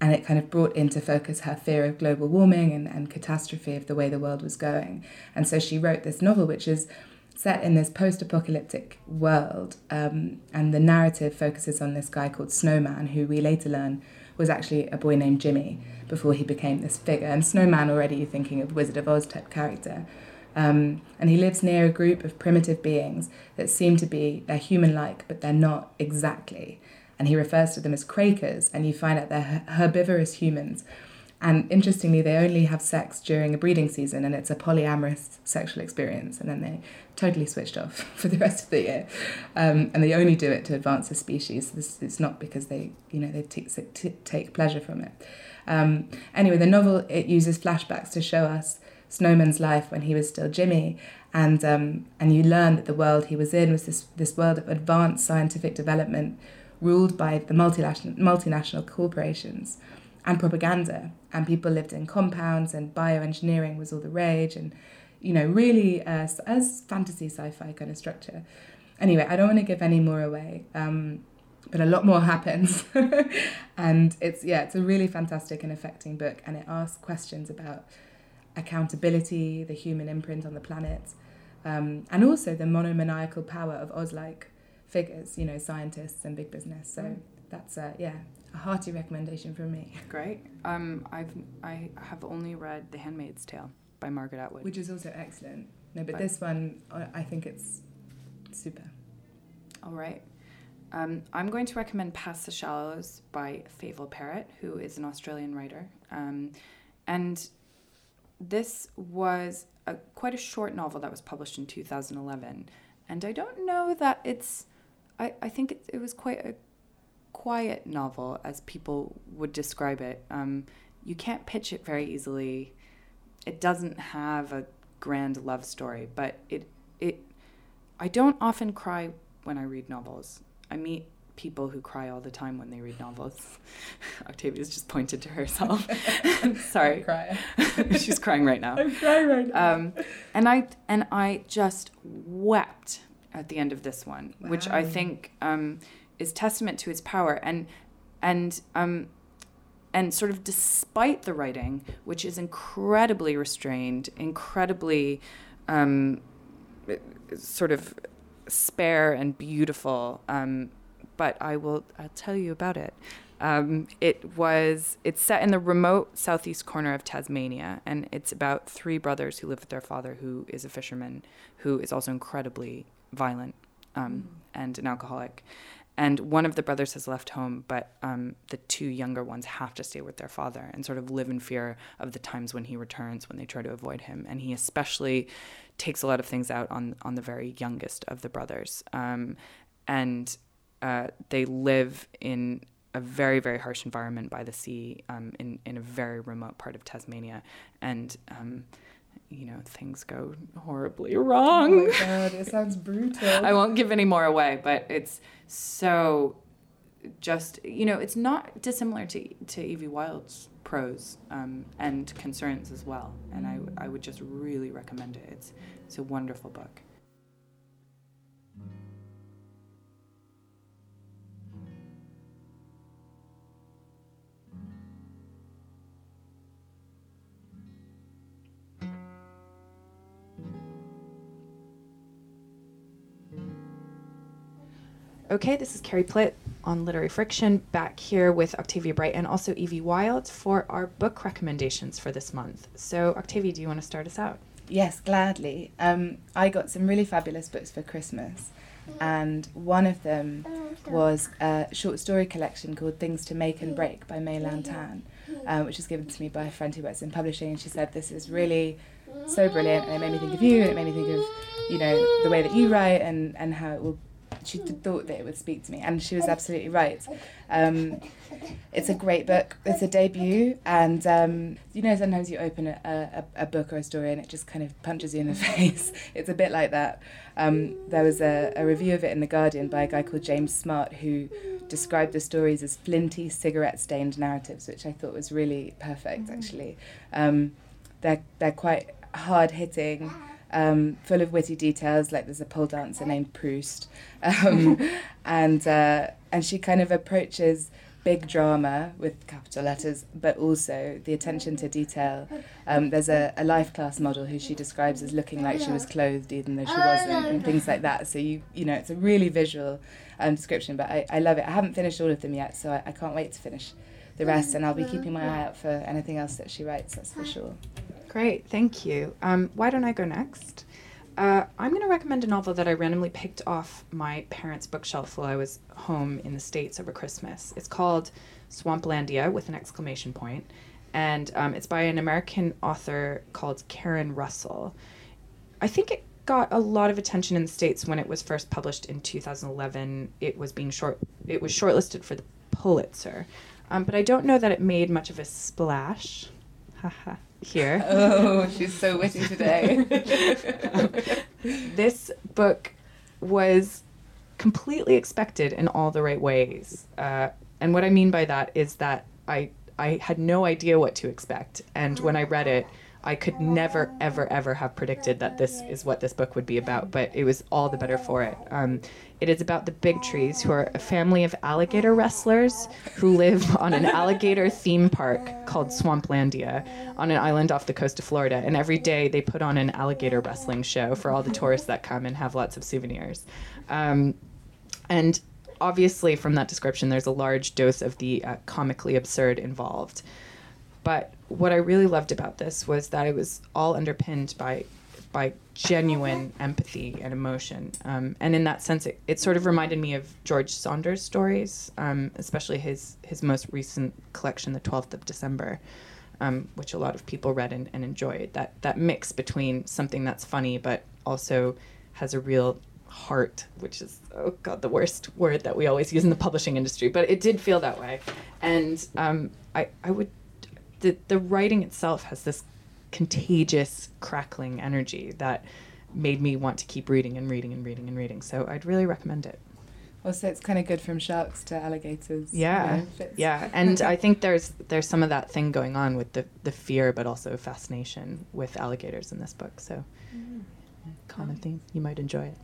and it kind of brought into focus her fear of global warming and, and catastrophe of the way the world was going. And so she wrote this novel, which is set in this post apocalyptic world. Um, and the narrative focuses on this guy called Snowman, who we later learn was actually a boy named Jimmy before he became this figure. And Snowman, already you're thinking of Wizard of Oz type character. Um, and he lives near a group of primitive beings that seem to be, they're human like, but they're not exactly and he refers to them as Crakers, and you find out they're herbivorous humans. And interestingly, they only have sex during a breeding season, and it's a polyamorous sexual experience, and then they totally switched off for the rest of the year. Um, and they only do it to advance the species. This it's not because they, you know, they t- t- take pleasure from it. Um, anyway, the novel it uses flashbacks to show us Snowman's life when he was still Jimmy, and um, and you learn that the world he was in was this this world of advanced scientific development ruled by the multinational, multinational corporations and propaganda. And people lived in compounds, and bioengineering was all the rage, and you know, really as, as fantasy sci fi kind of structure. Anyway, I don't want to give any more away. Um, but a lot more happens and it's yeah it's a really fantastic and affecting book and it asks questions about accountability the human imprint on the planet um, and also the monomaniacal power of oz-like figures, you know, scientists and big business. So mm. that's a, yeah, a hearty recommendation from me. Great. Um, I've I have only read The Handmaid's Tale by Margaret Atwood, which is also excellent. No, but, but this one, I think it's super. All right. Um, I'm going to recommend Past the Shallows by Favel Parrett, who is an Australian writer. Um, and this was a, quite a short novel that was published in 2011. And I don't know that it's I, I think it, it was quite a quiet novel, as people would describe it. Um, you can't pitch it very easily. It doesn't have a grand love story, but it it. I don't often cry when I read novels. I meet people who cry all the time when they read novels. Octavia's just pointed to herself. Sorry, she's crying right now. I'm crying right now. Um, and I and I just wept at the end of this one, wow. which I think um, is testament to its power and and um, and sort of despite the writing, which is incredibly restrained, incredibly um, sort of spare and beautiful. Um, but I will I'll tell you about it. Um, it was it's set in the remote southeast corner of Tasmania, and it's about three brothers who live with their father, who is a fisherman, who is also incredibly violent um, mm. and an alcoholic. And one of the brothers has left home, but um, the two younger ones have to stay with their father and sort of live in fear of the times when he returns, when they try to avoid him. And he especially takes a lot of things out on on the very youngest of the brothers. Um, and uh, they live in a very very harsh environment by the sea um, in in a very remote part of Tasmania, and um, you know things go horribly wrong. Oh my god, it sounds brutal. I won't give any more away, but it's so just you know it's not dissimilar to to Evie Wyld's prose um, and concerns as well, and I I would just really recommend it. It's it's a wonderful book. Okay, this is Carrie Plitt on Literary Friction, back here with Octavia Bright and also Evie Wyld for our book recommendations for this month. So, Octavia, do you want to start us out? Yes, gladly. Um, I got some really fabulous books for Christmas, and one of them was a short story collection called Things to Make and Break by May Lan Tan, um, which was given to me by a friend who works in publishing, and she said, This is really so brilliant, and it made me think of you, and it made me think of, you know, the way that you write and, and how it will she thought that it would speak to me, and she was absolutely right. Um, it's a great book. It's a debut, and um, you know sometimes you open a, a, a, book or a story and it just kind of punches you in the face. it's a bit like that. Um, there was a, a review of it in the Guardian by a guy called James Smart who described the stories as flinty, cigarette-stained narratives, which I thought was really perfect. Mm-hmm. Actually, um, they're they're quite hard-hitting um, full of witty details. Like there's a pole dancer named Proust, um, and uh, and she kind of approaches big drama with capital letters, but also the attention to detail. Um, there's a, a life class model who she describes as looking like she was clothed even though she wasn't, and things like that. So you you know it's a really visual um, description, but I, I love it. I haven't finished all of them yet, so I, I can't wait to finish the rest, and I'll be keeping my eye out for anything else that she writes. That's for sure. Great, thank you. Um, why don't I go next? Uh, I'm going to recommend a novel that I randomly picked off my parents' bookshelf while I was home in the States over Christmas. It's called Swamplandia with an exclamation point, and um, it's by an American author called Karen Russell. I think it got a lot of attention in the States when it was first published in 2011. It was being short, it was shortlisted for the Pulitzer, um, but I don't know that it made much of a splash. Haha here. Oh, she's so witty today. um, this book was completely expected in all the right ways. Uh, and what I mean by that is that I I had no idea what to expect, and when I read it, I could never, ever, ever have predicted that this is what this book would be about. But it was all the better for it. Um, it is about the Bigtrees, who are a family of alligator wrestlers who live on an alligator theme park called Swamplandia on an island off the coast of Florida. And every day they put on an alligator wrestling show for all the tourists that come and have lots of souvenirs. Um, and obviously, from that description, there's a large dose of the uh, comically absurd involved. But what I really loved about this was that it was all underpinned by by genuine empathy and emotion. Um, and in that sense, it, it, sort of reminded me of George Saunders' stories, um, especially his, his most recent collection, The 12th of December, um, which a lot of people read and, and enjoyed. That, that mix between something that's funny but also has a real heart, which is, oh God, the worst word that we always use in the publishing industry. But it did feel that way. And um, I, I would, the, the writing itself has this contagious crackling energy that made me want to keep reading and reading and reading and reading. So I'd really recommend it. Also, it's kind of good from sharks to alligators. Yeah, you know, yeah, and I think there's there's some of that thing going on with the the fear, but also fascination with alligators in this book. So, mm-hmm. common theme. You might enjoy it.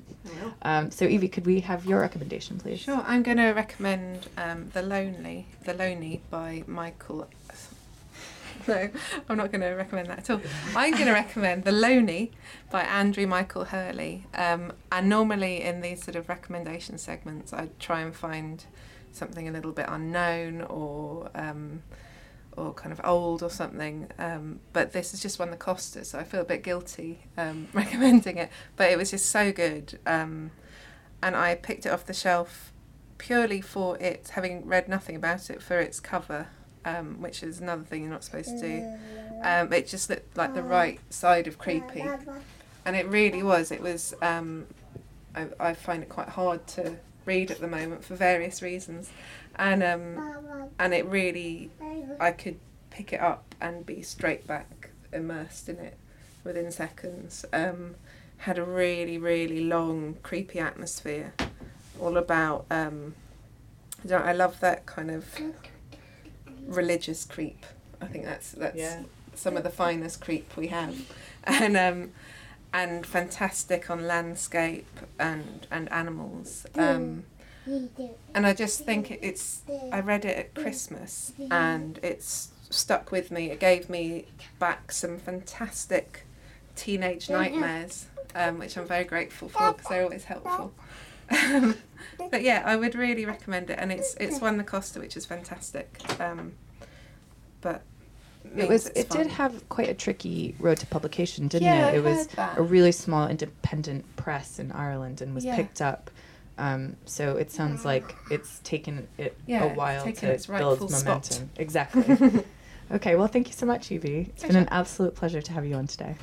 Um, so, Evie, could we have your recommendation, please? Sure. I'm going to recommend um, "The Lonely," "The Lonely" by Michael no, I'm not going to recommend that at all. I'm going to recommend The Lonely by Andrew Michael Hurley. Um, and normally in these sort of recommendation segments, I try and find something a little bit unknown or um, or kind of old or something. Um, but this is just one that cost us, so I feel a bit guilty um, recommending it. But it was just so good, um, and I picked it off the shelf purely for it, having read nothing about it, for its cover um, which is another thing you're not supposed to do. Um, it just looked like the right side of creepy, and it really was. It was. Um, I, I find it quite hard to read at the moment for various reasons, and um, and it really, I could pick it up and be straight back immersed in it within seconds. Um, had a really really long creepy atmosphere, all about. Um, I, I love that kind of religious creep. I think that's that's yeah. some of the finest creep we have, and um, and fantastic on landscape and and animals. Um, and I just think it's. I read it at Christmas, and it's stuck with me. It gave me back some fantastic teenage nightmares, um, which I'm very grateful for because they're always helpful. Um, but yeah, I would really recommend it, and it's it's won the Costa, which is fantastic. Um, but it was it fun. did have quite a tricky road to publication, didn't yeah, it? It I was a really small independent press in Ireland and was yeah. picked up. Um, so it sounds like it's taken it yeah, a while to build momentum. Spot. Exactly. okay, well, thank you so much, Evie. It's pleasure. been an absolute pleasure to have you on today.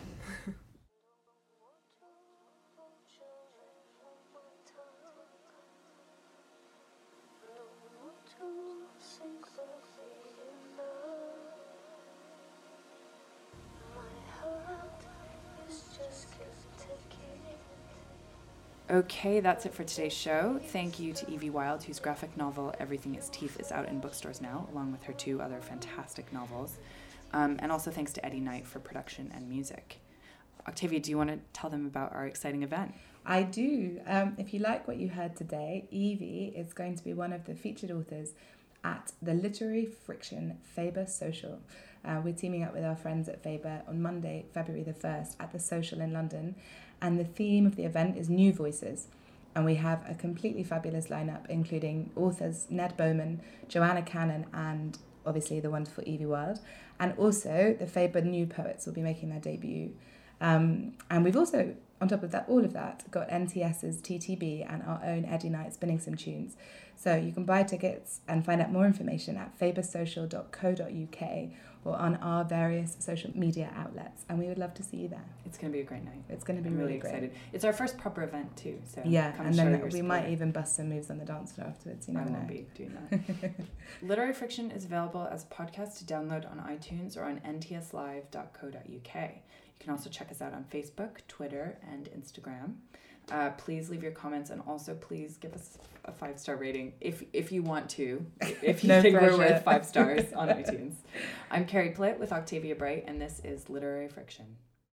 Okay, that's it for today's show. Thank you to Evie Wyld, whose graphic novel Everything Is Teeth is out in bookstores now, along with her two other fantastic novels. Um, and also thanks to Eddie Knight for production and music. Octavia, do you want to tell them about our exciting event? I do. Um, if you like what you heard today, Evie is going to be one of the featured authors at the Literary Friction Faber Social. Uh, we're teaming up with our friends at Faber on Monday, February the 1st, at the Social in London. And the theme of the event is New Voices. And we have a completely fabulous lineup, including authors Ned Beauman, Joanna Cannon, and obviously the wonderful Evie Wyld. And also, the Faber New Poets will be making their debut. Um, and we've also on top of that, all of that, got NTS's TTB and our own Eddie Knight spinning some tunes. So you can buy tickets and find out more information at fabersocial.co.uk or on our various social media outlets. And we would love to see you there. It's going to be a great night. It's going to be I'm really, really excited. It's our first proper event too. So yeah, and then we might even bust some moves on the dance floor afterwards. You I never won't know. be doing that. Literary Friction is available as a podcast to download on iTunes or on ntslive.co.uk. You can also check us out on Facebook, Twitter, and Instagram. Uh, please leave your comments and also please give us a five star rating if if you want to. If you No think we're worth five stars on iTunes. I'm Carrie Plitt with Octavia Bright, and this is Literary Friction.